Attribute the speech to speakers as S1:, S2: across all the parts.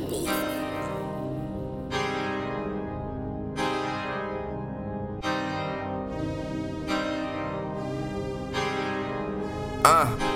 S1: the beat.
S2: Uh.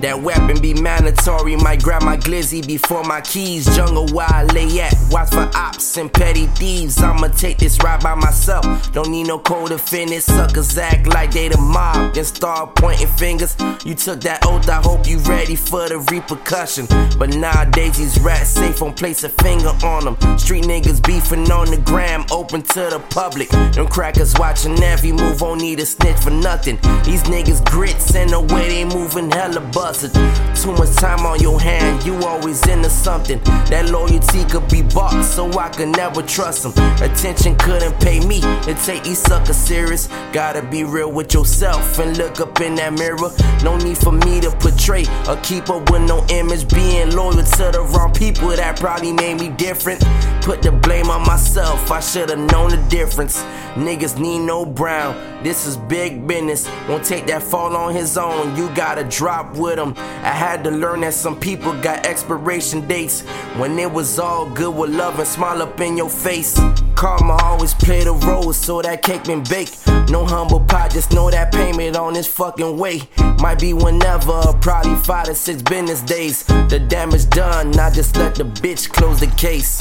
S2: That weapon be mandatory. Might grab my glizzy before my keys. Jungle where I lay at. Watch for ops and petty thieves. I'ma take this ride by myself. Don't need no code to finish. Suckers act like they the mob. Then start pointing fingers. You took that oath. I hope you ready for the repercussion. But nowadays these rats safe on place a finger on them. Street niggas beefing on the gram. Open to the public. Them crackers watching every move. Won't need a snitch for nothing. These niggas grits and the way they moving hella Too much time on your hand, you always into something. That loyalty could be bought, so I could never trust them. Attention couldn't pay me to take these suckers serious. Gotta be real with yourself and look up in that mirror. No need for me to portray or keep up with no image. Being loyal to the wrong people that probably made me different. Put the blame on myself, I should've known the difference. Niggas need no brown, this is big business. Won't take that fall on his own, you gotta drop with him. I had to learn that some people got expiration dates. When it was all good with love and smile up in your face. Karma always played a role, so that cake been baked. No humble pie, just know that payment on this fucking way. Might be whenever, probably five to six business days. The damage done, I just let the bitch close the case.